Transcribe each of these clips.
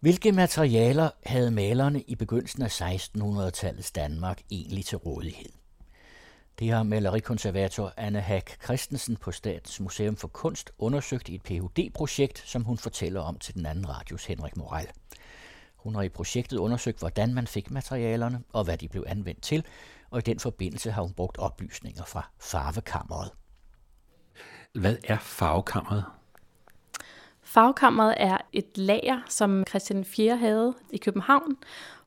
Hvilke materialer havde malerne i begyndelsen af 1600-tallets Danmark egentlig til rådighed? Det har malerikonservator Anne Hack Christensen på Statens Museum for Kunst undersøgt i et Ph.D.-projekt, som hun fortæller om til den anden radios Henrik Moral. Hun har i projektet undersøgt, hvordan man fik materialerne og hvad de blev anvendt til, og i den forbindelse har hun brugt oplysninger fra farvekammeret. Hvad er farvekammeret? Fagkammeret er et lager, som Christian 4 havde i København,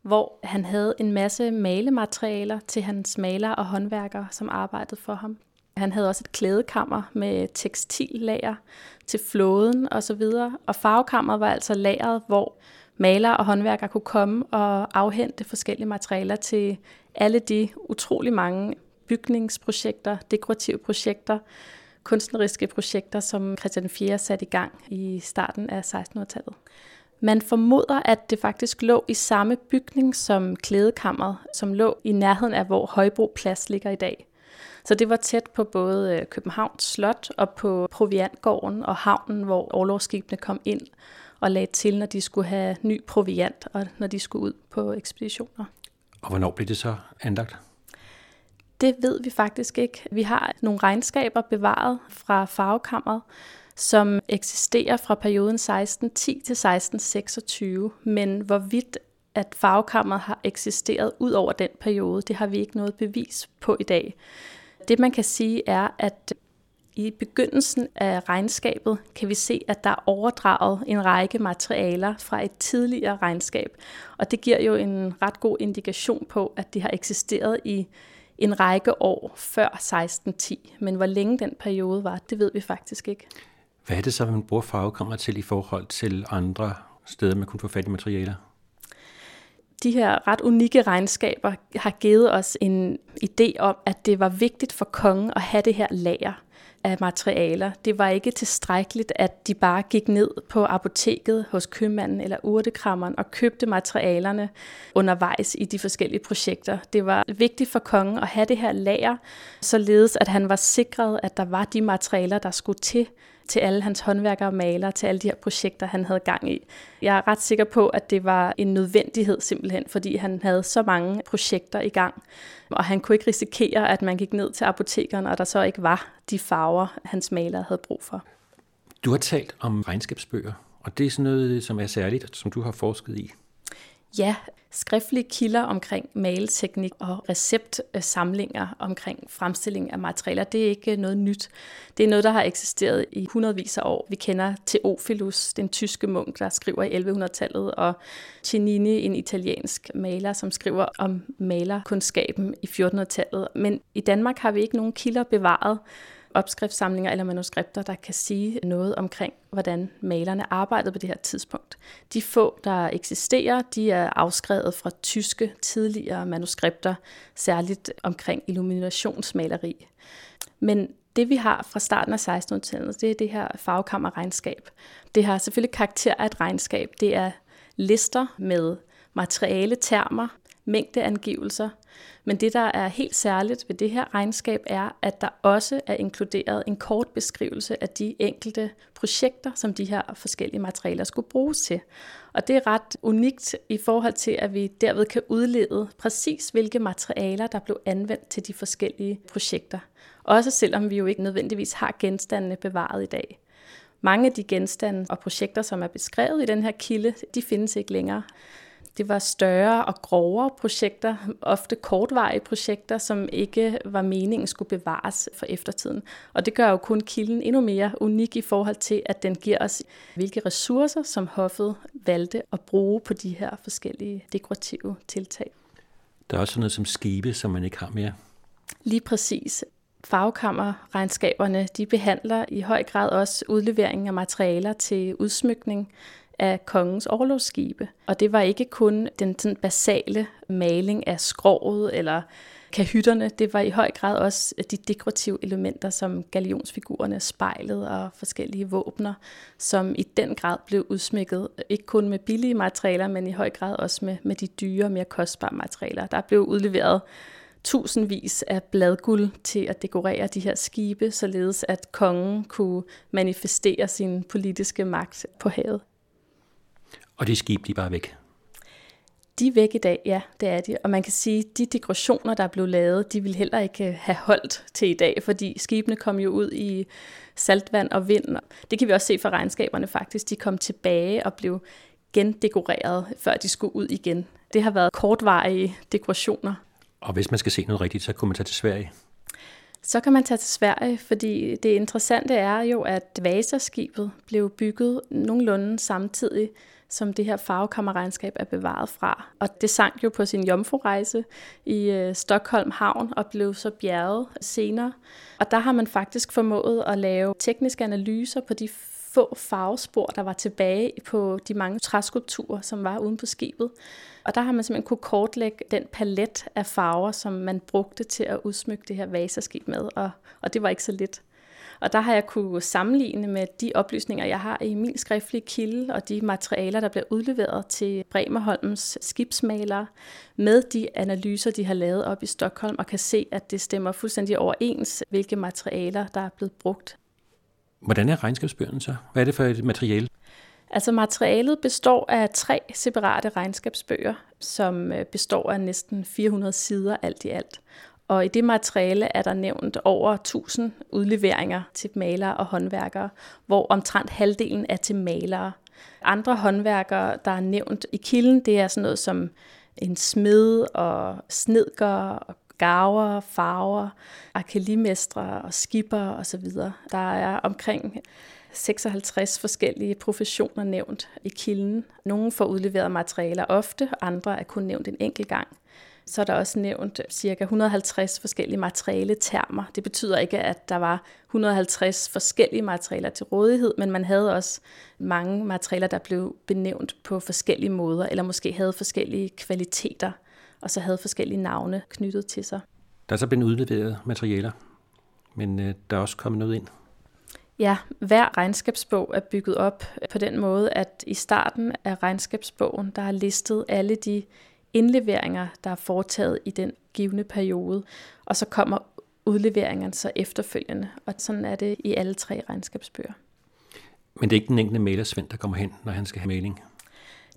hvor han havde en masse malematerialer til hans malere og håndværkere, som arbejdede for ham. Han havde også et klædekammer med tekstillager til flåden osv. Og farvekammeret var altså lageret, hvor malere og håndværkere kunne komme og afhente forskellige materialer til alle de utrolig mange bygningsprojekter, dekorative projekter, kunstneriske projekter, som Christian 4 satte i gang i starten af 1600-tallet. Man formoder, at det faktisk lå i samme bygning som klædekammeret, som lå i nærheden af, hvor Højbro Plads ligger i dag. Så det var tæt på både øh, Københavns Slot og på Proviantgården og havnen, hvor overlovsskibene kom ind og lagde til, når de skulle have ny proviant og når de skulle ud på ekspeditioner. Og hvornår blev det så anlagt? Det ved vi faktisk ikke. Vi har nogle regnskaber bevaret fra farvekammeret, som eksisterer fra perioden 1610 til 1626, men hvorvidt at farvekammeret har eksisteret ud over den periode, det har vi ikke noget bevis på i dag. Det man kan sige er, at i begyndelsen af regnskabet kan vi se, at der er overdraget en række materialer fra et tidligere regnskab. Og det giver jo en ret god indikation på, at det har eksisteret i en række år før 1610. Men hvor længe den periode var, det ved vi faktisk ikke. Hvad er det så, man bruger farvekammer til i forhold til andre steder, man kunne få fat i materialer? De her ret unikke regnskaber har givet os en idé om, at det var vigtigt for kongen at have det her lager af materialer. Det var ikke tilstrækkeligt, at de bare gik ned på apoteket hos købmanden eller urtekrammeren og købte materialerne undervejs i de forskellige projekter. Det var vigtigt for kongen at have det her lager, således at han var sikret, at der var de materialer, der skulle til til alle hans håndværkere og malere, til alle de her projekter, han havde gang i. Jeg er ret sikker på, at det var en nødvendighed simpelthen, fordi han havde så mange projekter i gang, og han kunne ikke risikere, at man gik ned til apotekeren, og der så ikke var de farver, hans malere havde brug for. Du har talt om regnskabsbøger, og det er sådan noget, som er særligt, som du har forsket i. Ja, skriftlige kilder omkring maleteknik og receptsamlinger omkring fremstilling af materialer, det er ikke noget nyt. Det er noget, der har eksisteret i hundredvis af år. Vi kender Theophilus, den tyske munk, der skriver i 1100-tallet, og Cennini, en italiensk maler, som skriver om malerkundskaben i 1400-tallet. Men i Danmark har vi ikke nogen kilder bevaret, opskriftssamlinger eller manuskripter, der kan sige noget omkring, hvordan malerne arbejdede på det her tidspunkt. De få, der eksisterer, de er afskrevet fra tyske tidligere manuskripter, særligt omkring illuminationsmaleri. Men det vi har fra starten af 1600-tallet, det er det her farvekammerregnskab. Det har selvfølgelig karakter af et regnskab. Det er lister med materiale termer, mængdeangivelser, men det, der er helt særligt ved det her regnskab, er, at der også er inkluderet en kort beskrivelse af de enkelte projekter, som de her forskellige materialer skulle bruges til. Og det er ret unikt i forhold til, at vi derved kan udlede præcis, hvilke materialer, der blev anvendt til de forskellige projekter. Også selvom vi jo ikke nødvendigvis har genstandene bevaret i dag. Mange af de genstande og projekter, som er beskrevet i den her kilde, de findes ikke længere. Det var større og grovere projekter, ofte kortvarige projekter, som ikke var meningen skulle bevares for eftertiden. Og det gør jo kun kilden endnu mere unik i forhold til, at den giver os, hvilke ressourcer, som hoffet valgte at bruge på de her forskellige dekorative tiltag. Der er også noget som skibe, som man ikke har mere. Lige præcis. Fagkammerregnskaberne de behandler i høj grad også udlevering af materialer til udsmykning af kongens overlovsskibe. Og det var ikke kun den sådan basale maling af skroget eller kahytterne, det var i høj grad også de dekorative elementer som galionsfigurerne, spejlet og forskellige våbner, som i den grad blev udsmykket, ikke kun med billige materialer, men i høj grad også med, med de dyre, mere kostbare materialer. Der blev udleveret tusindvis af bladguld til at dekorere de her skibe, således at kongen kunne manifestere sin politiske magt på havet. Og de skib, de er bare væk? De er væk i dag, ja, det er de. Og man kan sige, at de dekorationer, der blev lavet, de vil heller ikke øh, have holdt til i dag, fordi skibene kom jo ud i saltvand og vind. Det kan vi også se fra regnskaberne faktisk. De kom tilbage og blev gendekoreret, før de skulle ud igen. Det har været kortvarige dekorationer. Og hvis man skal se noget rigtigt, så kunne man tage til Sverige? Så kan man tage til Sverige, fordi det interessante er jo, at Vasaskibet blev bygget nogenlunde samtidig som det her farvekammerregnskab er bevaret fra. Og det sank jo på sin jomfrurejse i øh, Stockholm Havn og blev så bjerget senere. Og der har man faktisk formået at lave tekniske analyser på de få farvespor, der var tilbage på de mange træskulpturer, som var uden på skibet. Og der har man simpelthen kunne kortlægge den palet af farver, som man brugte til at udsmykke det her vaserskib med, og, og det var ikke så lidt. Og der har jeg kunne sammenligne med de oplysninger, jeg har i min skriftlige kilde, og de materialer, der bliver udleveret til Bremerholms skibsmalere, med de analyser, de har lavet op i Stockholm, og kan se, at det stemmer fuldstændig overens, hvilke materialer, der er blevet brugt. Hvordan er regnskabsbøgerne så? Hvad er det for et materiale? Altså materialet består af tre separate regnskabsbøger, som øh, består af næsten 400 sider alt i alt. Og i det materiale er der nævnt over 1000 udleveringer til malere og håndværkere, hvor omtrent halvdelen er til malere. Andre håndværkere, der er nævnt i kilden, det er sådan noget som en smed og snedker og gaver, farver, arkelimestre og skipper osv. Der er omkring 56 forskellige professioner nævnt i kilden. Nogle får udleveret materialer ofte, andre er kun nævnt en enkelt gang. Så er der også nævnt cirka 150 forskellige materiale termer. Det betyder ikke, at der var 150 forskellige materialer til rådighed, men man havde også mange materialer, der blev benævnt på forskellige måder, eller måske havde forskellige kvaliteter, og så havde forskellige navne knyttet til sig. Der er så blevet udleveret materialer, men øh, der er også kommet noget ind. Ja, hver regnskabsbog er bygget op på den måde, at i starten af regnskabsbogen, der er listet alle de indleveringer, der er foretaget i den givende periode, og så kommer udleveringerne så efterfølgende. Og sådan er det i alle tre regnskabsbøger. Men det er ikke den enkelte malersvend, der kommer hen, når han skal have maling?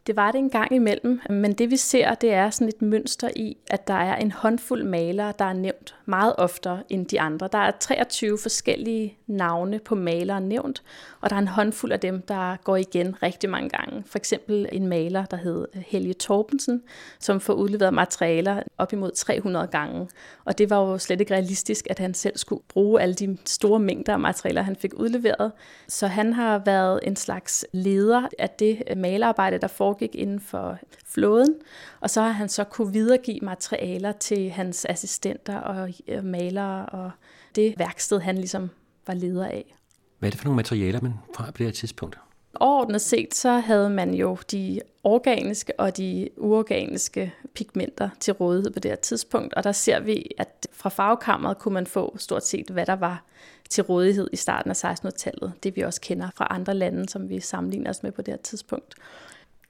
Det var det en gang imellem, men det vi ser, det er sådan et mønster i, at der er en håndfuld malere, der er nævnt meget oftere end de andre. Der er 23 forskellige navne på malere nævnt, og der er en håndfuld af dem, der går igen rigtig mange gange. For eksempel en maler, der hed Helge Torbensen, som får udleveret materialer op imod 300 gange. Og det var jo slet ikke realistisk, at han selv skulle bruge alle de store mængder af materialer, han fik udleveret. Så han har været en slags leder af det malerarbejde, der foregik inden for flåden. Og så har han så kunne videregive materialer til hans assistenter og malere og det værksted, han ligesom var leder af. Hvad er det for nogle materialer, man fra på det her tidspunkt? Overordnet set, så havde man jo de organiske og de uorganiske pigmenter til rådighed på det her tidspunkt, og der ser vi, at fra farvekammeret kunne man få stort set, hvad der var til rådighed i starten af 1600-tallet. Det vi også kender fra andre lande, som vi sammenligner os med på det her tidspunkt.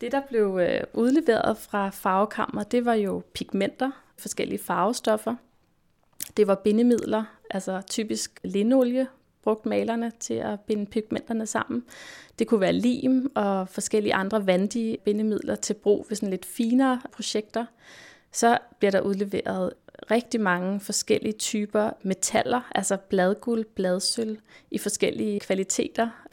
Det, der blev øh, udleveret fra farvekammer, det var jo pigmenter, forskellige farvestoffer. Det var bindemidler, altså typisk linolie, brugt malerne til at binde pigmenterne sammen. Det kunne være lim og forskellige andre vandige bindemidler til brug ved sådan lidt finere projekter. Så bliver der udleveret rigtig mange forskellige typer metaller, altså bladguld, bladsøl i forskellige kvaliteter.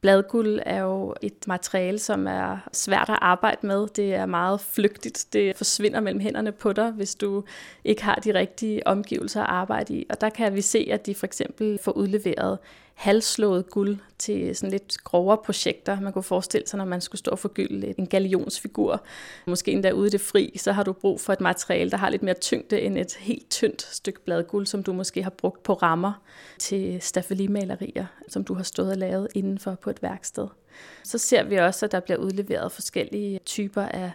Bladguld er jo et materiale, som er svært at arbejde med. Det er meget flygtigt. Det forsvinder mellem hænderne på dig, hvis du ikke har de rigtige omgivelser at arbejde i. Og der kan vi se, at de for eksempel får udleveret halvslået guld til sådan lidt grovere projekter. Man kunne forestille sig, når man skulle stå og forgylde en galionsfigur, måske endda ude i det fri, så har du brug for et materiale, der har lidt mere tyngde end et helt tyndt stykke bladguld, som du måske har brugt på rammer til staffelimalerier, som du har stået og lavet indenfor på et værksted. Så ser vi også, at der bliver udleveret forskellige typer af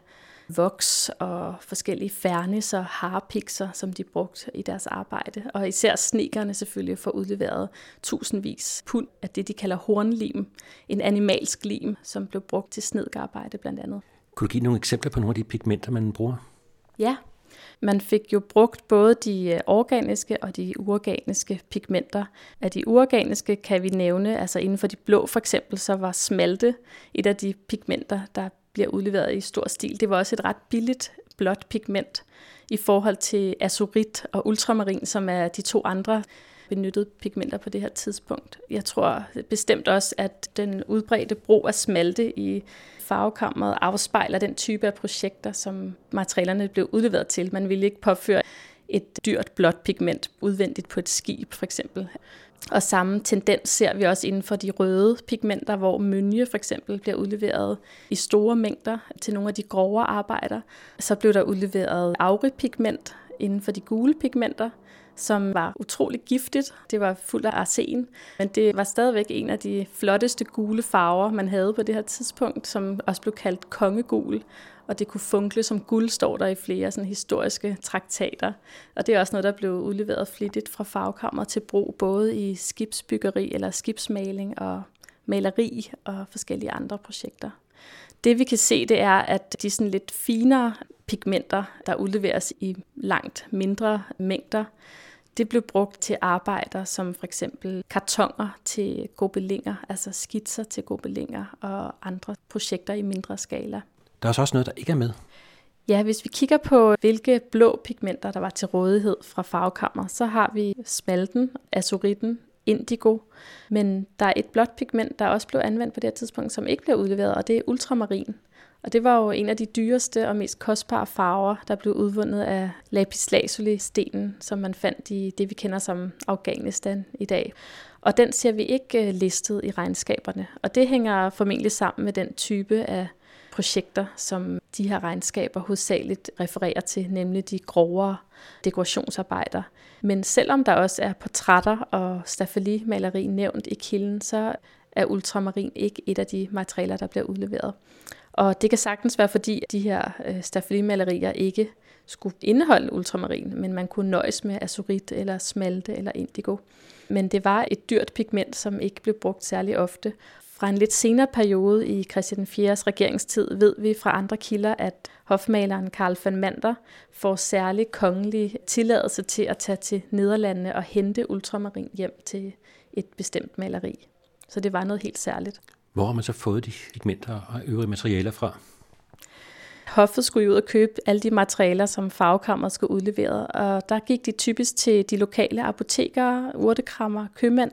voks og forskellige fernis og harpikser, som de brugte i deres arbejde. Og især snikerne selvfølgelig får udleveret tusindvis pund af det, de kalder hornlim. En animalsk lim, som blev brugt til snedgarbejde blandt andet. Kunne du give nogle eksempler på nogle af de pigmenter, man bruger? Ja, man fik jo brugt både de øh, organiske og de uorganiske pigmenter. Af de uorganiske kan vi nævne, altså inden for de blå for eksempel, så var smalte et af de pigmenter, der bliver udleveret i stor stil. Det var også et ret billigt blåt pigment i forhold til azurit og ultramarin, som er de to andre benyttede pigmenter på det her tidspunkt. Jeg tror bestemt også, at den udbredte brug af smalte i farvekammeret afspejler den type af projekter, som materialerne blev udleveret til. Man ville ikke påføre et dyrt blåt pigment udvendigt på et skib, for eksempel. Og samme tendens ser vi også inden for de røde pigmenter, hvor mynje for eksempel bliver udleveret i store mængder til nogle af de grovere arbejder. Så blev der udleveret auripigment inden for de gule pigmenter, som var utrolig giftigt. Det var fuld af arsen, men det var stadigvæk en af de flotteste gule farver, man havde på det her tidspunkt, som også blev kaldt kongegul. Og det kunne funkle som guld, står der i flere sådan historiske traktater. Og det er også noget, der blev udleveret flittigt fra farvekammer til brug, både i skibsbyggeri eller skibsmaling og maleri og forskellige andre projekter. Det vi kan se, det er, at de sådan lidt finere pigmenter, der udleveres i langt mindre mængder, det blev brugt til arbejder som for eksempel kartonger til gobelinger, altså skitser til gobelinger og andre projekter i mindre skala. Der er også noget, der ikke er med. Ja, hvis vi kigger på, hvilke blå pigmenter, der var til rådighed fra farvekammer, så har vi smalten, azuritten, indigo, men der er et blåt pigment, der også blev anvendt på det her tidspunkt, som ikke blev udleveret, og det er ultramarin. Og det var jo en af de dyreste og mest kostbare farver, der blev udvundet af lapislazuli-stenen, som man fandt i det, vi kender som Afghanistan i dag. Og den ser vi ikke øh, listet i regnskaberne. Og det hænger formentlig sammen med den type af projekter, som de her regnskaber hovedsageligt refererer til, nemlig de grovere dekorationsarbejder. Men selvom der også er portrætter og staffeli-maleri nævnt i kilden, så er ultramarin ikke et af de materialer, der bliver udleveret. Og det kan sagtens være, fordi de her øh, staffelimalerier ikke skulle indeholde ultramarin, men man kunne nøjes med azurit eller smalte eller indigo. Men det var et dyrt pigment, som ikke blev brugt særlig ofte. Fra en lidt senere periode i Christian 4's regeringstid ved vi fra andre kilder, at hofmaleren Karl van Mander får særlig kongelig tilladelse til at tage til Nederlandene og hente ultramarin hjem til et bestemt maleri. Så det var noget helt særligt. Hvor har man så fået de pigmenter og øvrige materialer fra? Hoffet skulle ud og købe alle de materialer, som farvekammeret skulle udlevere, og der gik de typisk til de lokale apotekere, urtekrammer, købmænd,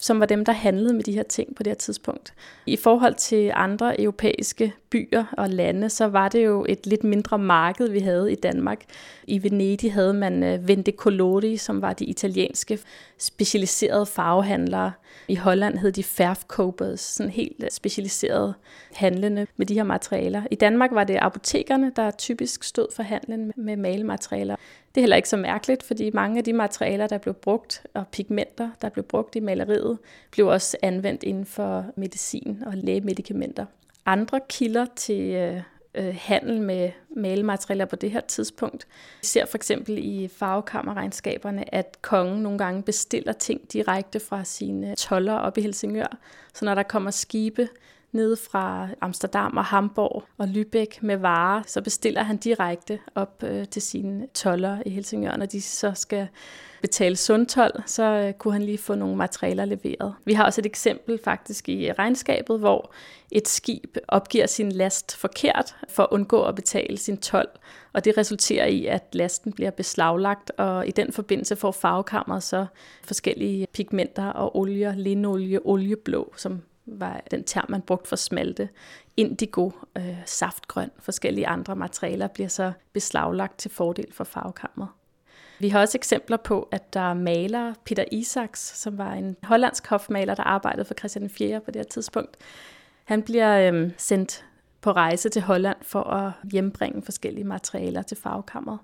som var dem, der handlede med de her ting på det her tidspunkt. I forhold til andre europæiske byer og lande, så var det jo et lidt mindre marked, vi havde i Danmark. I Venedig havde man øh, Vente Colori, som var de italienske specialiserede farvehandlere. I Holland hed de Færfkobers, sådan helt specialiseret specialiserede handlende med de her materialer. I Danmark var det apotekerne, der typisk stod for handlen med malematerialer. Det er heller ikke så mærkeligt, fordi mange af de materialer, der blev brugt, og pigmenter, der blev brugt i maleriet, blev også anvendt inden for medicin og lægemedikamenter. Andre kilder til øh, øh, handel med malematerialer på det her tidspunkt. Vi ser for eksempel i farvekammerregnskaberne, at kongen nogle gange bestiller ting direkte fra sine toller op i Helsingør. Så når der kommer skibe nede fra Amsterdam og Hamburg og Lübeck med varer, så bestiller han direkte op øh, til sine toller i Helsingør, når de så skal betale sundtol, så øh, kunne han lige få nogle materialer leveret. Vi har også et eksempel faktisk i øh, regnskabet, hvor et skib opgiver sin last forkert for at undgå at betale sin tol, og det resulterer i, at lasten bliver beslaglagt, og i den forbindelse får farvekammeret så forskellige pigmenter og olier, linolie, olieblå, som var den term, man brugte for smalte. Indigo, øh, saftgrøn, forskellige andre materialer bliver så beslaglagt til fordel for farvekammeret. Vi har også eksempler på, at der er maler, Peter Isaks, som var en hollandsk hofmaler, der arbejdede for Christian 4. på det her tidspunkt. Han bliver øh, sendt på rejse til Holland for at hjembringe forskellige materialer til farvekammeret.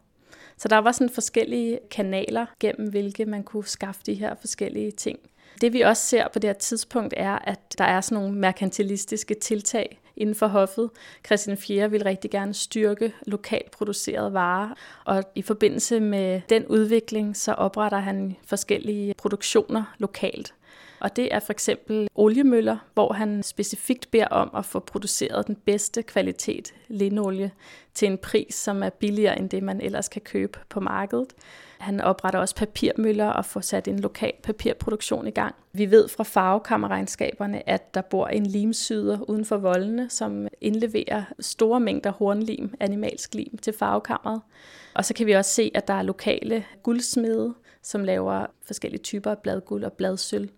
Så der var sådan forskellige kanaler, gennem hvilke man kunne skaffe de her forskellige ting. Det vi også ser på det her tidspunkt er, at der er sådan nogle merkantilistiske tiltag inden for hoffet. Christian 4. vil rigtig gerne styrke lokalt producerede varer, og i forbindelse med den udvikling, så opretter han forskellige produktioner lokalt. Og det er for eksempel oliemøller, hvor han specifikt beder om at få produceret den bedste kvalitet linolie til en pris, som er billigere end det, man ellers kan købe på markedet. Han opretter også papirmøller og får sat en lokal papirproduktion i gang. Vi ved fra farvekammerregnskaberne, at der bor en limsyder uden for voldene, som indleverer store mængder hornlim, animalsk lim, til farvekammeret. Og så kan vi også se, at der er lokale guldsmede, som laver forskellige typer af bladguld og bladsøl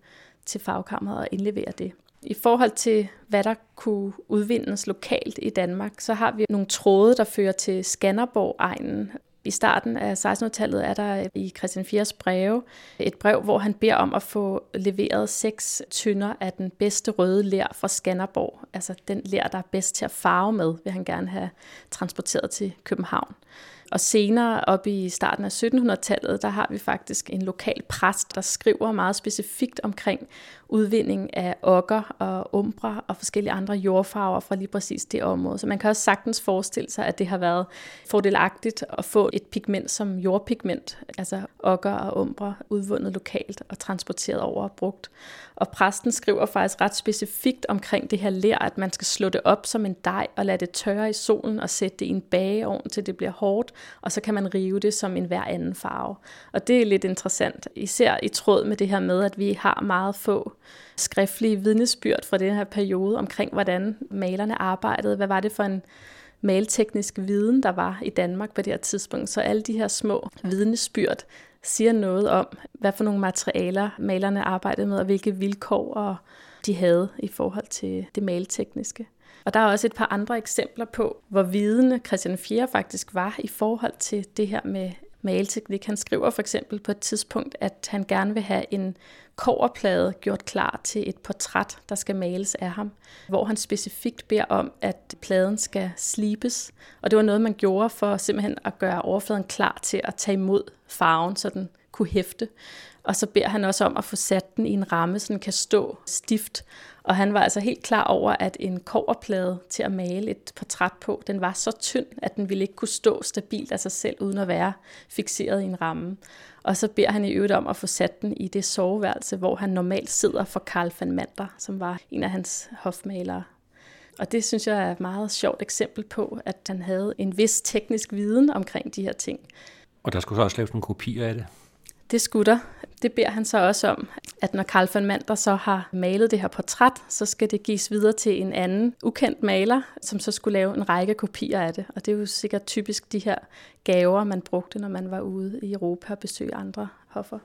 til fagkammeret og indleverer det. I forhold til, hvad der kunne udvindes lokalt i Danmark, så har vi nogle tråde, der fører til Skanderborg-egnen, i starten af 1600-tallet er der øh, i Christian 4. breve et brev, hvor han beder om at få leveret seks tynder af den bedste røde lær fra Skanderborg. Altså den lær, der er bedst til at farve med, vil han gerne have transporteret til København. Og senere op i starten af 1700-tallet, der har vi faktisk en lokal præst, der skriver meget specifikt omkring udvinding af okker og umbra og forskellige andre jordfarver fra lige præcis det område. Så man kan også sagtens forestille sig, at det har været fordelagtigt at få et pigment som jordpigment, altså okker og umbra, udvundet lokalt og transporteret over og brugt. Og præsten skriver faktisk ret specifikt omkring det her lær, at man skal slå det op som en dej og lade det tørre i solen og sætte det i en bageovn, til det bliver hårdt, og så kan man rive det som en hver anden farve. Og det er lidt interessant, især i tråd med det her med, at vi har meget få skriftlige vidnesbyrd fra den her periode omkring, hvordan malerne arbejdede. Hvad var det for en malteknisk viden, der var i Danmark på det her tidspunkt. Så alle de her små vidnesbyrd siger noget om, hvad for nogle materialer malerne arbejdede med, og hvilke vilkår og de havde i forhold til det maltekniske. Og der er også et par andre eksempler på, hvor vidende Christian IV faktisk var i forhold til det her med maleteknik. Han skriver for eksempel på et tidspunkt, at han gerne vil have en koverplade gjort klar til et portræt, der skal males af ham, hvor han specifikt beder om, at pladen skal slibes. Og det var noget, man gjorde for simpelthen at gøre overfladen klar til at tage imod farven, så den kunne hæfte. Og så beder han også om at få sat den i en ramme, så den kan stå stift. Og han var altså helt klar over, at en koverplade til at male et portræt på, den var så tynd, at den ville ikke kunne stå stabilt af sig selv, uden at være fixeret i en ramme. Og så beder han i øvrigt om at få sat den i det soveværelse, hvor han normalt sidder for Karl van Mander, som var en af hans hofmalere. Og det synes jeg er et meget sjovt eksempel på, at han havde en vis teknisk viden omkring de her ting. Og der skulle så også laves nogle kopier af det? Det skulle der. Det beder han så også om, at når Carl van Mander så har malet det her portræt, så skal det gives videre til en anden ukendt maler, som så skulle lave en række kopier af det. Og det er jo sikkert typisk de her gaver, man brugte, når man var ude i Europa og besøgte andre hoffer.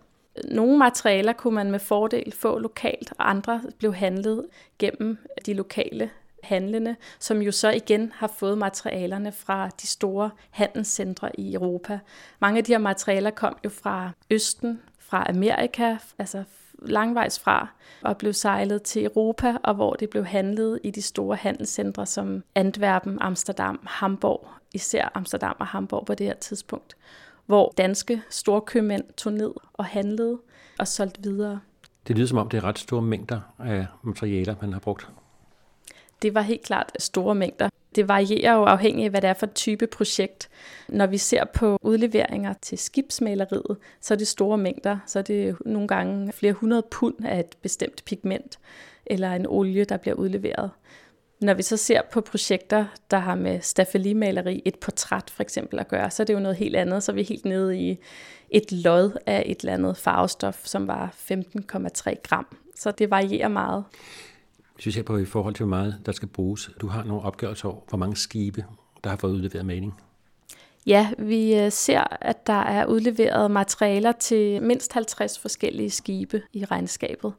Nogle materialer kunne man med fordel få lokalt, og andre blev handlet gennem de lokale handlende, som jo så igen har fået materialerne fra de store handelscentre i Europa. Mange af de her materialer kom jo fra Østen, fra Amerika, altså langvejs fra, og blev sejlet til Europa, og hvor det blev handlet i de store handelscentre som Antwerpen, Amsterdam, Hamburg, især Amsterdam og Hamburg på det her tidspunkt, hvor danske storkøbmænd tog ned og handlede og solgte videre. Det lyder som om, det er ret store mængder af materialer, man har brugt det var helt klart store mængder. Det varierer jo afhængig af, hvad det er for et type projekt. Når vi ser på udleveringer til skibsmaleriet, så er det store mængder. Så er det nogle gange flere hundrede pund af et bestemt pigment eller en olie, der bliver udleveret. Når vi så ser på projekter, der har med staffelimaleri, et portræt for eksempel at gøre, så er det jo noget helt andet. Så er vi helt nede i et lod af et eller andet farvestof, som var 15,3 gram. Så det varierer meget. Vi ser på i forhold til, hvor meget der skal bruges, du har nogle opgørelser over, hvor mange skibe, der har fået udleveret maling. Ja, vi øh, ser, at der er udleveret materialer til mindst 50 forskellige skibe i regnskabet.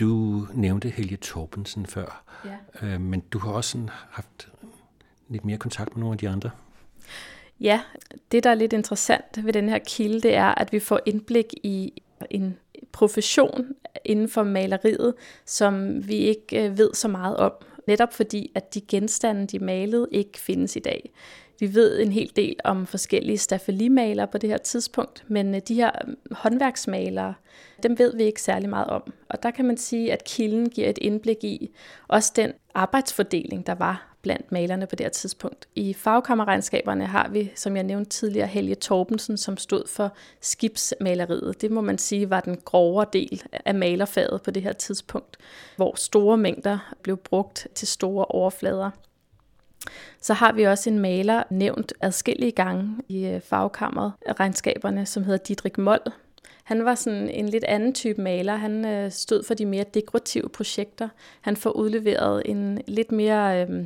Du nævnte Helge Torbensen før, ja. øh, men du har også haft lidt mere kontakt med nogle af de andre. Ja, det der er lidt interessant ved den her kilde, det er, at vi får indblik i en profession inden for maleriet, som vi ikke øh, ved så meget om. Netop fordi, at de genstande, de malede, ikke findes i dag. Vi ved en hel del om forskellige staffelimalere på det her tidspunkt, men øh, de her øh, håndværksmalere, dem ved vi ikke særlig meget om. Og der kan man sige, at kilden giver et indblik i også den arbejdsfordeling, der var blandt malerne på det her tidspunkt. I fagkammerregnskaberne har vi, som jeg nævnte tidligere, Helge Torbensen, som stod for skibsmaleriet. Det må man sige var den grovere del af malerfaget på det her tidspunkt, hvor store mængder blev brugt til store overflader. Så har vi også en maler nævnt adskillige gange i øh, fagkammeret regnskaberne, som hedder Didrik Moll. Han var sådan en lidt anden type maler. Han øh, stod for de mere dekorative projekter. Han får udleveret en lidt mere øh,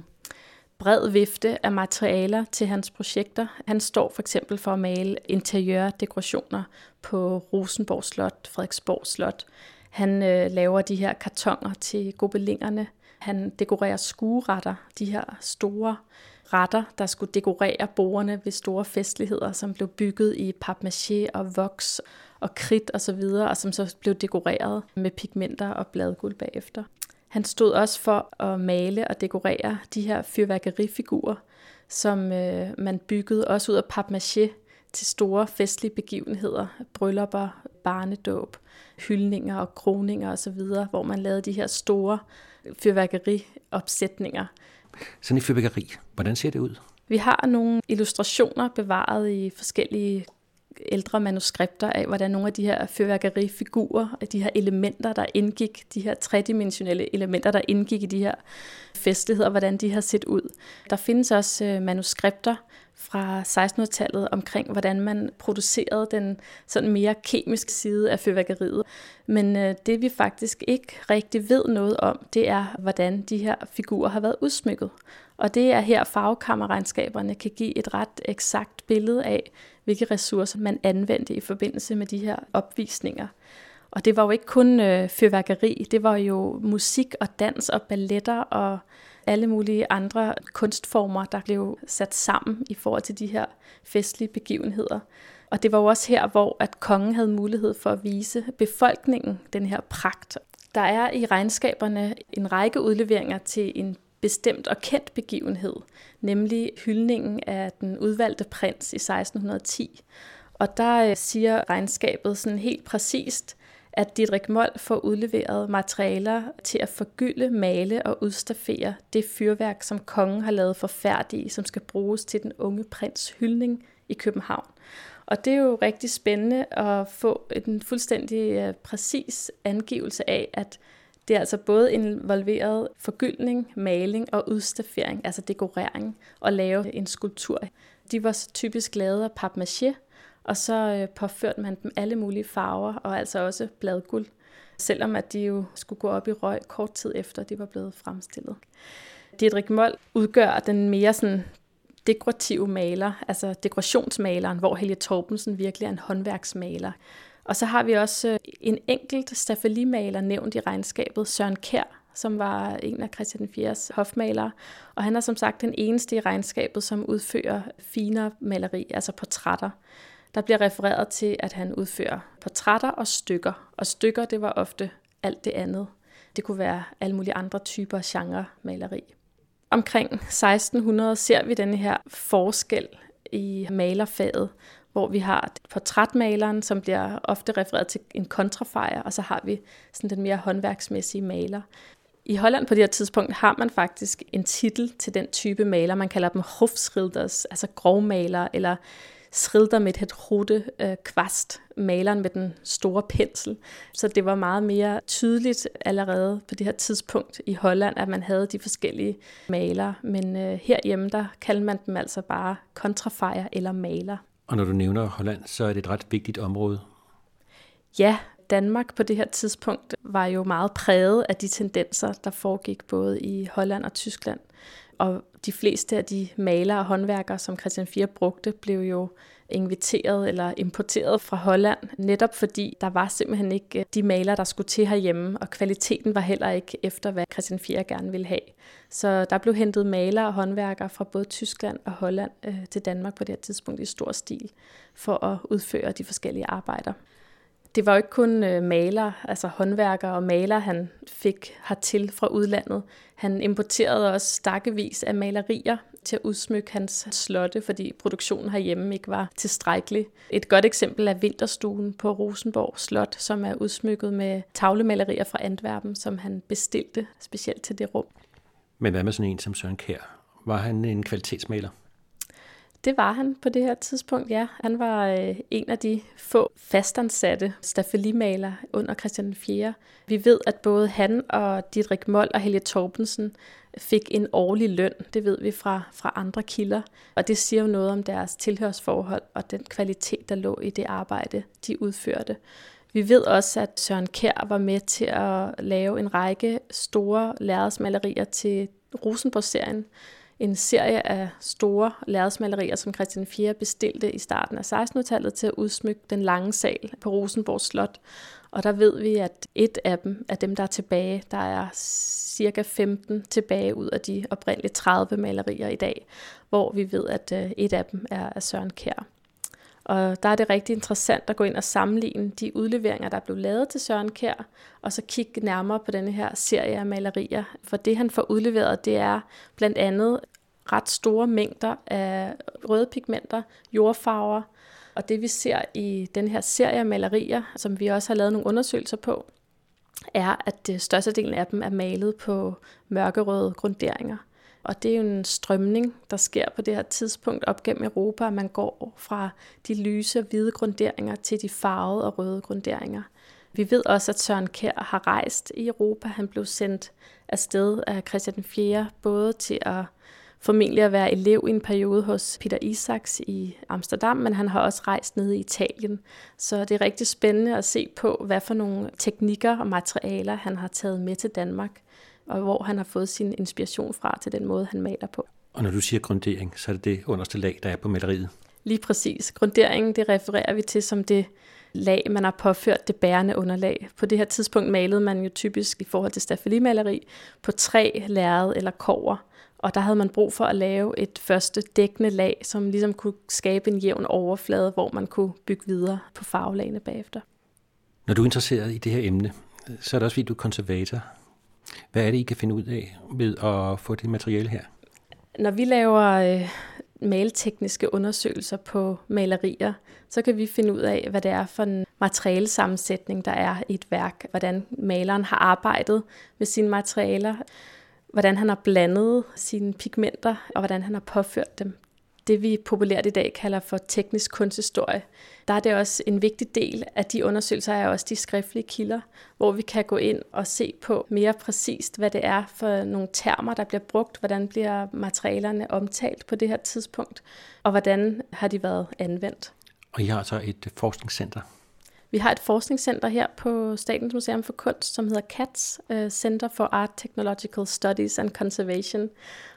bred vifte af materialer til hans projekter. Han står for eksempel for at male interiørdekorationer på Rosenborg Slot, Frederiksborg Slot. Han øh, laver de her kartonger til gobelingerne. Han dekorerer skueretter, de her store retter, der skulle dekorere bordene ved store festligheder, som blev bygget i papmaché og voks og kridt og så videre, og som så blev dekoreret med pigmenter og bladguld bagefter. Han stod også for at male og dekorere de her fyrværkerifigurer, som øh, man byggede også ud af papmaché til store festlige begivenheder, bryllupper, barnedåb, hyldninger og kroninger osv., hvor man lavede de her store fyrværkeriopsætninger. Sådan et fyrværkeri, hvordan ser det ud? Vi har nogle illustrationer bevaret i forskellige ældre manuskripter af, hvordan nogle af de her fyrværkerifigurer, de her elementer, der indgik, de her tredimensionelle elementer, der indgik i de her festligheder, hvordan de har set ud. Der findes også øh, manuskripter fra 1600-tallet omkring, hvordan man producerede den sådan mere kemiske side af fyrværkeriet. Men øh, det vi faktisk ikke rigtig ved noget om, det er, hvordan de her figurer har været udsmykket. Og det er her fagkammerregnskaberne kan give et ret eksakt billede af, hvilke ressourcer man anvendte i forbindelse med de her opvisninger. Og det var jo ikke kun øh, fyrværkeri, det var jo musik og dans og balletter og alle mulige andre kunstformer, der blev sat sammen i forhold til de her festlige begivenheder. Og det var jo også her, hvor at kongen havde mulighed for at vise befolkningen den her pragt. Der er i regnskaberne en række udleveringer til en bestemt og kendt begivenhed, nemlig hyldningen af den udvalgte prins i 1610. Og der øh, siger regnskabet sådan helt præcist, at Didrik Moll får udleveret materialer til at forgylde, male og udstaffere det fyrværk, som kongen har lavet forfærdige, som skal bruges til den unge prins hyldning i København. Og det er jo rigtig spændende at få en fuldstændig øh, præcis angivelse af, at det er altså både involveret forgyldning, maling og udstaffering, altså dekorering, og lave en skulptur. De var typisk lavet af papmaché, og så øh, påførte man dem alle mulige farver, og altså også bladguld, selvom at de jo skulle gå op i røg kort tid efter, de var blevet fremstillet. Dietrich Moll udgør den mere sådan dekorative maler, altså dekorationsmaleren, hvor Helge Torbensen virkelig er en håndværksmaler. Og så har vi også øh, en enkelt staffelimaler nævnt i regnskabet, Søren Kær, som var en af Christian IV's hofmalere. Og han er som sagt den eneste i regnskabet, som udfører finere maleri, altså portrætter. Der bliver refereret til, at han udfører portrætter og stykker. Og stykker, det var ofte alt det andet. Det kunne være alle mulige andre typer genre maleri. Omkring 1600 ser vi denne her forskel i malerfaget, hvor vi har portrætmaleren, som bliver ofte refereret til en kontrafejer, og så har vi sådan den mere håndværksmæssige maler. I Holland på det her tidspunkt har man faktisk en titel til den type maler. Man kalder dem hofschilders, altså grovmaler, eller schilder med et rote øh, kvast, maleren med den store pensel. Så det var meget mere tydeligt allerede på det her tidspunkt i Holland, at man havde de forskellige malere. Men øh, herhjemme, der kalder man dem altså bare kontrafejer eller maler. Og når du nævner Holland, så er det et ret vigtigt område. Ja, Danmark på det her tidspunkt var jo meget præget af de tendenser, der foregik både i Holland og Tyskland. Og de fleste af de malere og håndværkere, som Christian IV brugte, blev jo inviteret eller importeret fra Holland, netop fordi der var simpelthen ikke øh, de malere, der skulle til herhjemme, og kvaliteten var heller ikke efter, hvad Christian 4 gerne ville have. Så der blev hentet malere og håndværkere fra både Tyskland og Holland øh, til Danmark på det her tidspunkt i stor stil, for at udføre de forskellige arbejder det var jo ikke kun øh, maler, altså håndværkere og maler, han fik hertil fra udlandet. Han importerede også stakkevis af malerier til at udsmykke hans slotte, fordi produktionen herhjemme ikke var tilstrækkelig. Et godt eksempel er Vinterstuen på Rosenborg Slot, som er udsmykket med tavlemalerier fra Antwerpen, som han bestilte specielt til det rum. Men hvad med sådan en som Søren Kær? Var han en kvalitetsmaler? Det var han på det her tidspunkt, ja. Han var øh, en af de få fastansatte staffelimaler under Christian 4. Vi ved, at både han og Didrik Moll og Helge Torbensen fik en årlig løn. Det ved vi fra, fra andre kilder. Og det siger jo noget om deres tilhørsforhold og den kvalitet, der lå i det arbejde, de udførte. Vi ved også, at Søren Kær var med til at lave en række store lærredsmalerier til Rosenborg-serien, en serie af store lærredsmalerier, som Christian 4 bestilte i starten af 1600-tallet til at udsmykke den lange sal på Rosenborg Slot. Og der ved vi, at et af dem, af dem, der er tilbage, der er cirka 15 tilbage ud af de oprindelige 30 malerier i dag, hvor vi ved, at øh, et af dem er af Søren Kær. Og der er det rigtig interessant at gå ind og sammenligne de udleveringer, der blev lavet til Søren Kær, og så kigge nærmere på denne her serie af malerier. For det, han får udleveret, det er blandt andet ret store mængder af røde pigmenter, jordfarver, og det vi ser i den her serie af malerier, som vi også har lavet nogle undersøgelser på, er, at øh, størstedelen af dem er malet på mørkerøde grunderinger. Og det er jo en strømning, der sker på det her tidspunkt op gennem Europa, at man går fra de lyse hvide grunderinger til de farvede og røde grunderinger. Vi ved også, at Søren Kær har rejst i Europa. Han blev sendt afsted af Christian 4. både til at formentlig at være elev i en periode hos Peter Isaks i Amsterdam, men han har også rejst ned i Italien. Så det er rigtig spændende at se på, hvad for nogle teknikker og materialer han har taget med til Danmark og hvor han har fået sin inspiration fra til den måde, han maler på. Og når du siger grundering, så er det det underste lag, der er på maleriet? Lige præcis. Grunderingen, det refererer vi til som det lag, man har påført det bærende underlag. På det her tidspunkt malede man jo typisk i forhold til staffelimaleri på træ, lærred eller kover. Og der havde man brug for at lave et første dækkende lag, som ligesom kunne skabe en jævn overflade, hvor man kunne bygge videre på farvelagene bagefter. Når du er interesseret i det her emne, så er det også fordi, du er konservator. Hvad er det, I kan finde ud af ved at få det materiale her? Når vi laver øh, maltekniske undersøgelser på malerier, så kan vi finde ud af, hvad det er for en materialesammensætning, der er i et værk. Hvordan maleren har arbejdet med sine materialer, hvordan han har blandet sine pigmenter, og hvordan han har påført dem det, vi populært i dag kalder for teknisk kunsthistorie. Der er det også en vigtig del af de undersøgelser, er også de skriftlige kilder, hvor vi kan gå ind og se på mere præcist, hvad det er for nogle termer, der bliver brugt, hvordan bliver materialerne omtalt på det her tidspunkt, og hvordan har de været anvendt. Og I har så et forskningscenter? Vi har et forskningscenter her på Statens Museum for Kunst, som hedder CATS, øh, Center for Art Technological Studies and Conservation.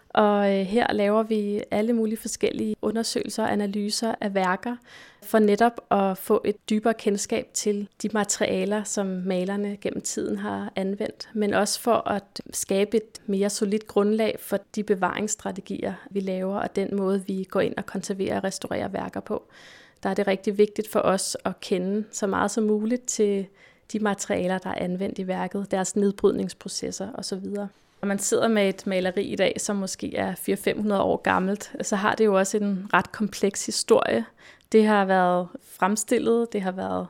Og øh, her laver vi alle mulige forskellige undersøgelser og analyser af værker, for netop at få et dybere kendskab til de materialer, som malerne gennem tiden har anvendt, men også for at skabe et mere solidt grundlag for de bevaringsstrategier, vi laver, og den måde, vi går ind og konserverer og restaurerer værker på. Der er det rigtig vigtigt for os at kende så meget som muligt til de materialer, der er anvendt i værket, deres nedbrydningsprocesser osv. Når man sidder med et maleri i dag, som måske er 400-500 år gammelt, så har det jo også en ret kompleks historie. Det har været fremstillet, det har været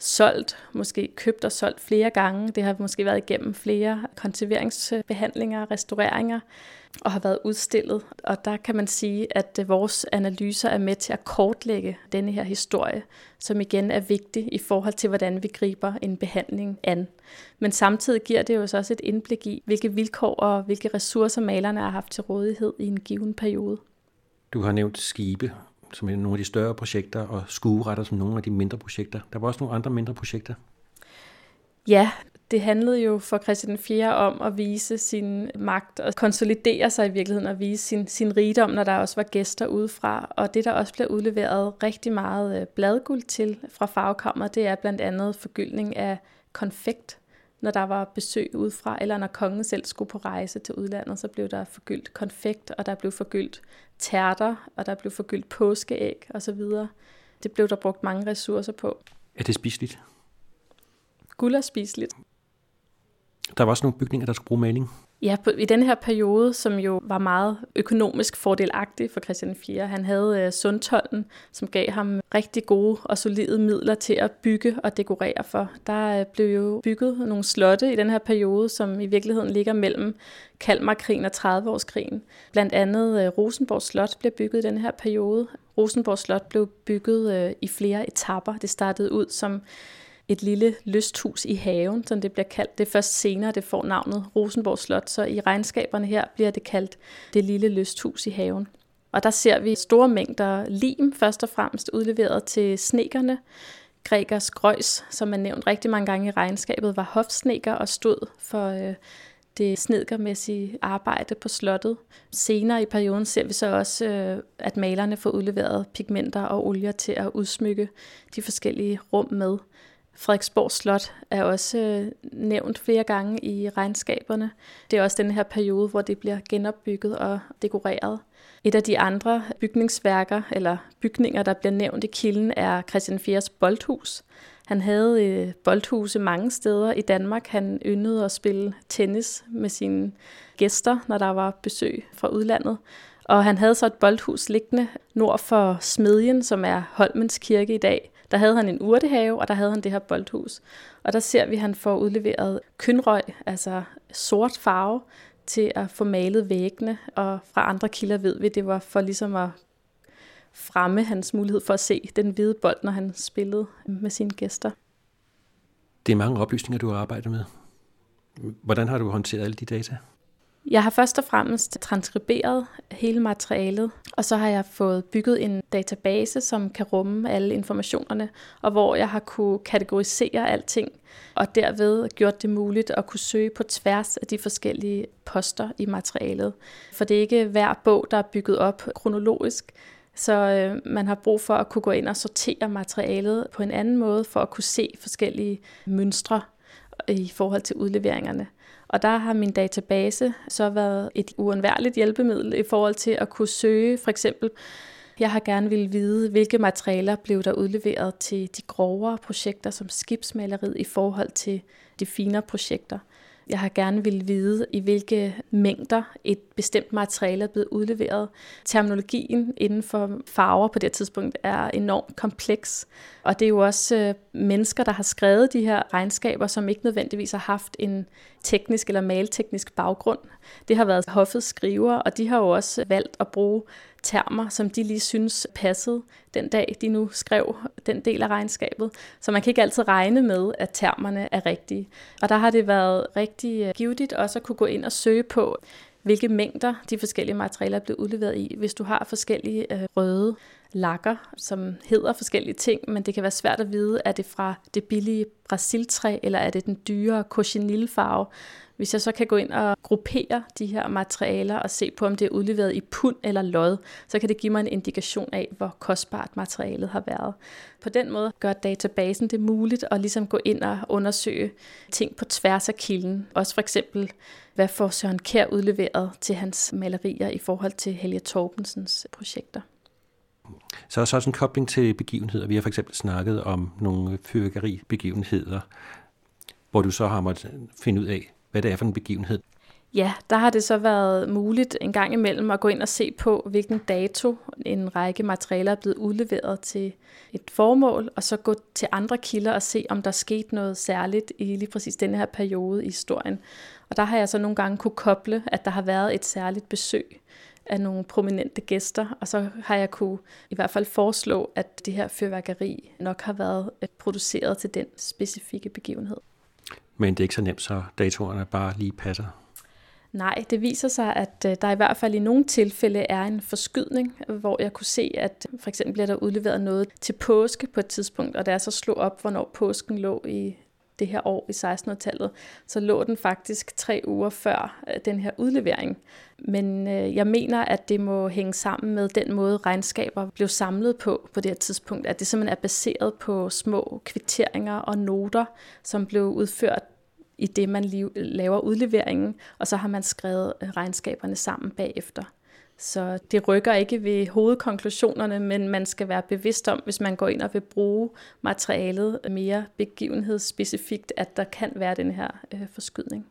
solgt, måske købt og solgt flere gange. Det har måske været igennem flere konserveringsbehandlinger, restaureringer og har været udstillet. Og der kan man sige, at øh, vores analyser er med til at kortlægge denne her historie, som igen er vigtig i forhold til, hvordan vi griber en behandling an. Men samtidig giver det jo også et indblik i, hvilke vilkår og hvilke ressourcer malerne har haft til rådighed i en given periode. Du har nævnt skibe, som er nogle af de større projekter, og skueretter som nogle af de mindre projekter. Der var også nogle andre mindre projekter. Ja, det handlede jo for Christian 4 om at vise sin magt og konsolidere sig i virkeligheden og vise sin, sin rigdom, når der også var gæster udefra. Og det, der også blev udleveret rigtig meget øh, bladguld til fra farvekammer, det er blandt andet forgyldning af konfekt, når der var besøg udefra, eller når kongen selv skulle på rejse til udlandet, så blev der forgyldt konfekt, og der blev forgyldt tærter, og der blev forgyldt påskeæg osv. Det blev der brugt mange ressourcer på. Er det spiseligt? Guld er spiseligt. Der var også nogle bygninger, der skulle bruge maling. Ja, på, i den her periode, som jo var meget økonomisk fordelagtig for Christian 4. Han havde øh, Sundtolden, som gav ham rigtig gode og solide midler til at bygge og dekorere for. Der øh, blev jo bygget nogle slotte i den her periode, som i virkeligheden ligger mellem Kalmarkrigen og 30-årskrigen. Blandt andet øh, Rosenborg Slot blev bygget i den her periode. Rosenborg Slot blev bygget øh, i flere etapper. Det startede ud som et lille lysthus i haven, som det bliver kaldt. Det er først senere, det får navnet Rosenborg Slot, så i regnskaberne her bliver det kaldt det lille lysthus i haven. Og der ser vi store mængder lim, først og fremmest udleveret til snekerne. Gregers Grøjs, som er nævnt rigtig mange gange i regnskabet, var hofsneker og stod for øh, det snedkermæssige arbejde på slottet. Senere i perioden ser vi så også, øh, at malerne får udleveret pigmenter og olier til at udsmykke de forskellige rum med. Frederiksborg Slot er også øh, nævnt flere gange i regnskaberne. Det er også den her periode, hvor det bliver genopbygget og dekoreret. Et af de andre bygningsværker eller bygninger, der bliver nævnt i kilden, er Christian Fjers boldhus. Han havde øh, boldhuse mange steder i Danmark. Han yndede at spille tennis med sine gæster, når der var besøg fra udlandet. Og han havde så et boldhus liggende nord for Smedjen, som er Holmens Kirke i dag. Der havde han en urtehave, og der havde han det her boldhus. Og der ser vi, at han får udleveret kønrøg, altså sort farve, til at få malet væggene. Og fra andre kilder ved vi, at det var for ligesom at fremme hans mulighed for at se den hvide bold, når han spillede med sine gæster. Det er mange oplysninger, du har arbejdet med. Hvordan har du håndteret alle de data? Jeg har først og fremmest transkriberet hele materialet, og så har jeg fået bygget en database, som kan rumme alle informationerne, og hvor jeg har kunne kategorisere alting, og derved gjort det muligt at kunne søge på tværs af de forskellige poster i materialet. For det er ikke hver bog, der er bygget op kronologisk, så øh, man har brug for at kunne gå ind og sortere materialet på en anden måde, for at kunne se forskellige mønstre i forhold til udleveringerne. Og der har min database så været et uundværligt hjælpemiddel i forhold til at kunne søge for eksempel jeg har gerne ville vide, hvilke materialer blev der udleveret til de grovere projekter som skibsmaleriet i forhold til de finere projekter. Jeg har gerne vil vide, i hvilke mængder et bestemt materiale er blevet udleveret. Terminologien inden for farver på det tidspunkt er enormt kompleks, og det er jo også øh, mennesker, der har skrevet de her regnskaber, som ikke nødvendigvis har haft en teknisk eller malteknisk baggrund. Det har været hoffets skriver, og de har jo også valgt at bruge termer, som de lige synes passede den dag, de nu skrev den del af regnskabet. Så man kan ikke altid regne med, at termerne er rigtige. Og der har det været rigtig øh, givetigt også at kunne gå ind og søge på, hvilke mængder de forskellige materialer er blevet udleveret i. Hvis du har forskellige øh, røde lakker, som hedder forskellige ting, men det kan være svært at vide, er det fra det billige brasiltræ, eller er det den dyre cochinealfarve, hvis jeg så kan gå ind og gruppere de her materialer og se på, om det er udleveret i pund eller lod, så kan det give mig en indikation af, hvor kostbart materialet har været. På den måde gør databasen det muligt at ligesom gå ind og undersøge ting på tværs af kilden. Også for eksempel, hvad får Søren Kær udleveret til hans malerier i forhold til Helge Torbensens projekter. Så er så også en kobling til begivenheder. Vi har for eksempel snakket om nogle fyrværkeribegivenheder, hvor du så har måttet finde ud af, hvad det er for en begivenhed. Ja, der har det så været muligt en gang imellem at gå ind og se på, hvilken dato en række materialer er blevet udleveret til et formål, og så gå til andre kilder og se, om der skete noget særligt i lige præcis denne her periode i historien. Og der har jeg så nogle gange kunne koble, at der har været et særligt besøg af nogle prominente gæster, og så har jeg kunne i hvert fald foreslå, at det her fyrværkeri nok har været produceret til den specifikke begivenhed. Men det er ikke så nemt, så datorerne bare lige passer. Nej, det viser sig, at øh, der i hvert fald i nogle tilfælde er en forskydning, hvor jeg kunne se, at for eksempel bliver der udleveret noget til påske på et tidspunkt, og da jeg så slog op, hvornår påsken lå i det her år i 1600-tallet, så lå den faktisk tre uger før øh, den her udlevering. Men øh, jeg mener, at det må hænge sammen med den måde, regnskaber blev samlet på på det her tidspunkt. At det simpelthen er baseret på små kvitteringer og noter, som blev udført i det, man laver udleveringen, og så har man skrevet øh, regnskaberne sammen bagefter. Så det rykker ikke ved hovedkonklusionerne, men man skal være bevidst om, hvis man går ind og vil bruge materialet mere begivenhedsspecifikt, at der kan være den her øh, forskydning.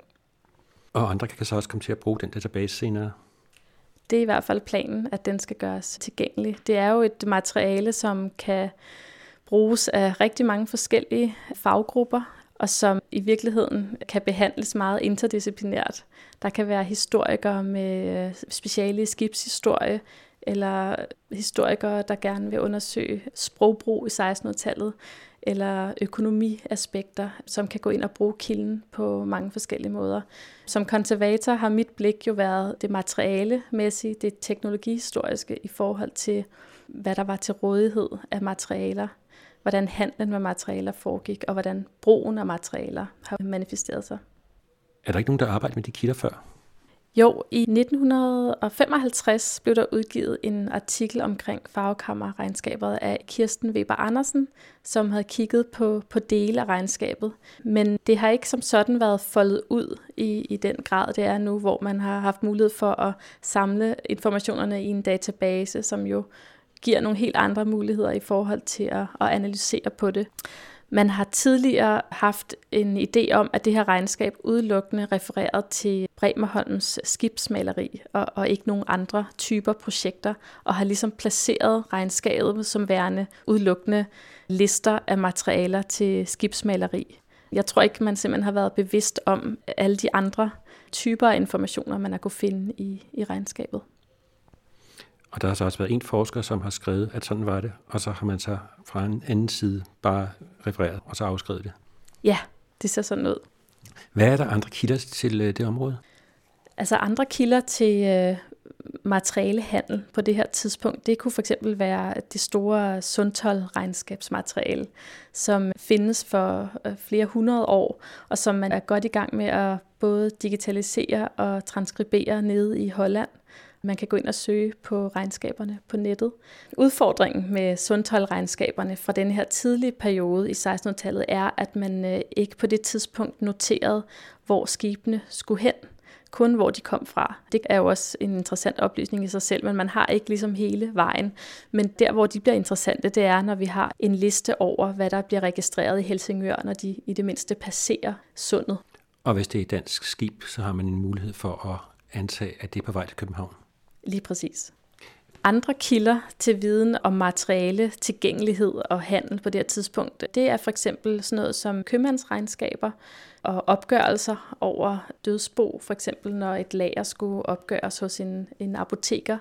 Og andre kan så også komme til at bruge den database senere? Det er i hvert fald planen, at den skal gøres tilgængelig. Det er jo et materiale, som kan bruges af rigtig mange forskellige faggrupper, og som i virkeligheden kan behandles meget interdisciplinært. Der kan være historikere med øh, speciale skibshistorie, eller historikere, der gerne vil undersøge sprogbrug i 1600-tallet, eller økonomiaspekter, som kan gå ind og bruge kilden på mange forskellige måder. Som konservator har mit blik jo været det materialemæssige, det teknologihistoriske i forhold til, hvad der var til rådighed af materialer, hvordan handlen med materialer foregik, og hvordan brugen af materialer har manifesteret sig. Er der ikke nogen, der arbejder med de kilder før? Jo, i 1955 blev der udgivet en artikel omkring farvekammerregnskabet af Kirsten Weber Andersen, som havde kigget på, på dele af regnskabet. Men det har ikke som sådan været foldet ud i, i den grad, det er nu, hvor man har haft mulighed for at samle informationerne i en database, som jo giver nogle helt andre muligheder i forhold til at, at analysere på det. Man har tidligere haft en idé om, at det her regnskab udelukkende refereret til Bremerholms skibsmaleri og, og ikke nogen andre typer projekter, og har ligesom placeret regnskabet som værende udelukkende lister af materialer til skibsmaleri. Jeg tror ikke, man simpelthen har været bevidst om alle de andre typer af informationer, man har kunne finde i, i regnskabet. Og der har så også været en forsker, som har skrevet, at sådan var det, og så har man så fra en anden side bare refereret og så afskrevet det. Ja, det ser sådan ud. Hvad er der andre kilder til øh, det område? Altså andre kilder til øh, materialehandel på det her tidspunkt, det kunne for eksempel være det store Sundtol-regnskabsmateriale, som findes for øh, flere hundrede år, og som man er godt i gang med at både digitalisere og transkribere nede i Holland. Man kan gå ind og søge på regnskaberne på nettet. Udfordringen med sundtolregnskaberne fra den her tidlige periode i 1600-tallet er, at man øh, ikke på det tidspunkt noterede, hvor skibene skulle hen kun hvor de kom fra. Det er jo også en interessant oplysning i sig selv, men man har ikke ligesom hele vejen. Men der, hvor de bliver interessante, det er, når vi har en liste over, hvad der bliver registreret i Helsingør, når de i det mindste passerer sundet. Og hvis det er et dansk skib, så har man en mulighed for at antage, at det er på vej til København. Lige præcis. Andre kilder til viden om materiale, tilgængelighed og handel på det her tidspunkt, det er for eksempel sådan noget som købmandsregnskaber og opgørelser over dødsbo, for eksempel når et lager skulle opgøres hos en, en apoteker.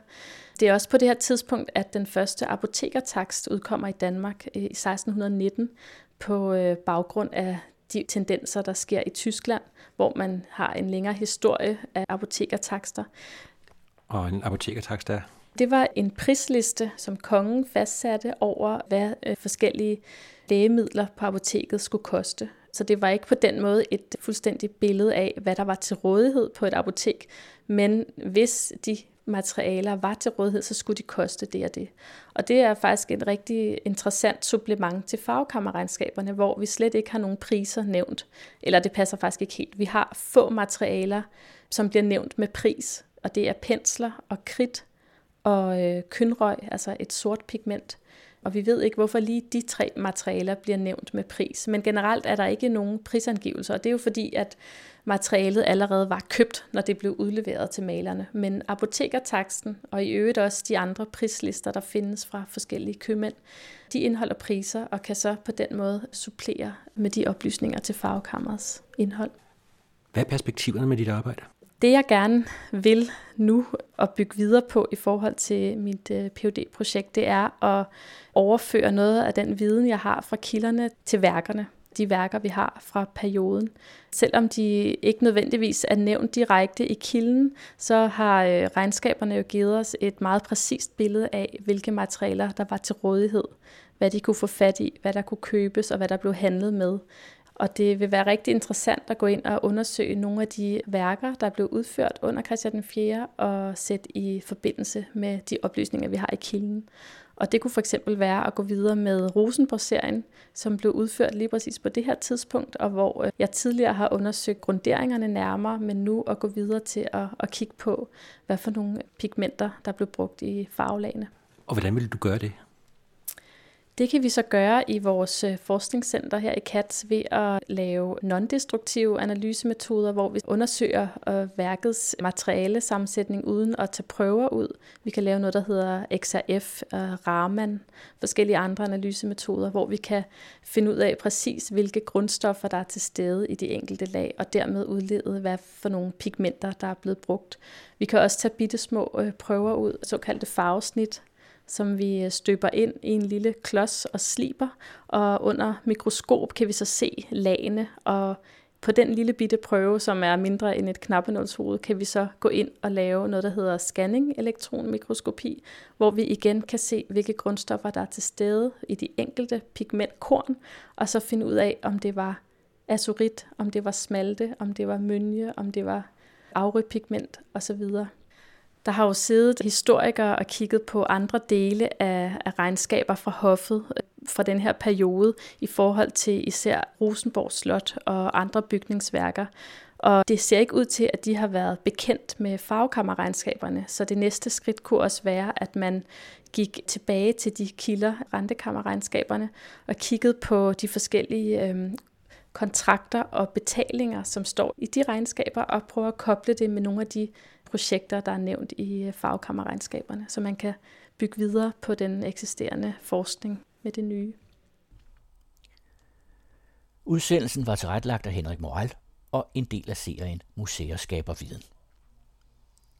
Det er også på det her tidspunkt, at den første apotekertakst udkommer i Danmark øh, i 1619 på øh, baggrund af de tendenser, der sker i Tyskland, hvor man har en længere historie af apotekertakster. Og en apotekertakst er? Det var en prisliste, som kongen fastsatte over, hvad øh, forskellige lægemidler på apoteket skulle koste. Så det var ikke på den måde et fuldstændigt billede af, hvad der var til rådighed på et apotek, men hvis de materialer var til rådighed, så skulle de koste det og det. Og det er faktisk et rigtig interessant supplement til fagkammerregnskaberne, hvor vi slet ikke har nogen priser nævnt. Eller det passer faktisk ikke helt. Vi har få materialer, som bliver nævnt med pris, og det er pensler og kridt og øh, kønrøg, altså et sort pigment. Og vi ved ikke, hvorfor lige de tre materialer bliver nævnt med pris. Men generelt er der ikke nogen prisangivelser, og det er jo fordi, at materialet allerede var købt, når det blev udleveret til malerne. Men apotekertaksten og i øvrigt også de andre prislister, der findes fra forskellige købmænd, de indeholder priser og kan så på den måde supplere med de oplysninger til farvekammerets indhold. Hvad er perspektiverne med dit arbejde? Det jeg gerne vil nu og bygge videre på i forhold til mit øh, phd projekt det er at overføre noget af den viden, jeg har fra kilderne til værkerne. De værker, vi har fra perioden. Selvom de ikke nødvendigvis er nævnt direkte i kilden, så har øh, regnskaberne jo givet os et meget præcist billede af, hvilke materialer, der var til rådighed hvad de kunne få fat i, hvad der kunne købes og hvad der blev handlet med. Og det vil være rigtig interessant at gå ind og undersøge nogle af de værker, der blev udført under Christian den 4. og sætte i forbindelse med de oplysninger, vi har i kilden. Og det kunne for eksempel være at gå videre med Rosenborg-serien, som blev udført lige præcis på det her tidspunkt, og hvor øh, jeg tidligere har undersøgt grunderingerne nærmere, men nu at gå videre til at, at kigge på, hvad for nogle pigmenter, der blev brugt i farvelagene. Og hvordan ville du gøre det? Det kan vi så gøre i vores øh, forskningscenter her i CATS ved at lave nondestruktive analysemetoder, hvor vi undersøger øh, værkets materiale sammensætning uden at tage prøver ud. Vi kan lave noget, der hedder XRF, øh, Raman, forskellige andre analysemetoder, hvor vi kan finde ud af præcis, hvilke grundstoffer, der er til stede i de enkelte lag, og dermed udlede, hvad for nogle pigmenter, der er blevet brugt. Vi kan også tage bitte små prøver ud, såkaldte farvesnit, som vi øh, støber ind i en lille klods og sliber, og under mikroskop kan vi så se lagene, og på den lille bitte prøve, som er mindre end et knappenålshoved, kan vi så gå ind og lave noget, der hedder scanning elektronmikroskopi, hvor vi igen kan se, hvilke grundstoffer, der er til stede i de enkelte pigmentkorn, og så finde ud af, om det var azurit, om det var smalte, om det var mønje, om det var aurepigment osv. Der har jo siddet historikere og kigget på andre dele af, af regnskaber fra hoffet øh, fra den her periode i forhold til især Rosenborg Slot og andre bygningsværker. Og det ser ikke ud til, at de har været bekendt med farvekammerregnskaberne, så det næste skridt kunne også være, at man gik tilbage til de kilder, rentekammerregnskaberne, og kiggede på de forskellige øh, kontrakter og betalinger, som står i de regnskaber, og prøve at koble det med nogle af de projekter, der er nævnt i øh, fagkammerregnskaberne, så man kan bygge videre på den eksisterende forskning med det nye. Udsendelsen var tilrettelagt af Henrik Moral og en del af serien Museer skaber viden.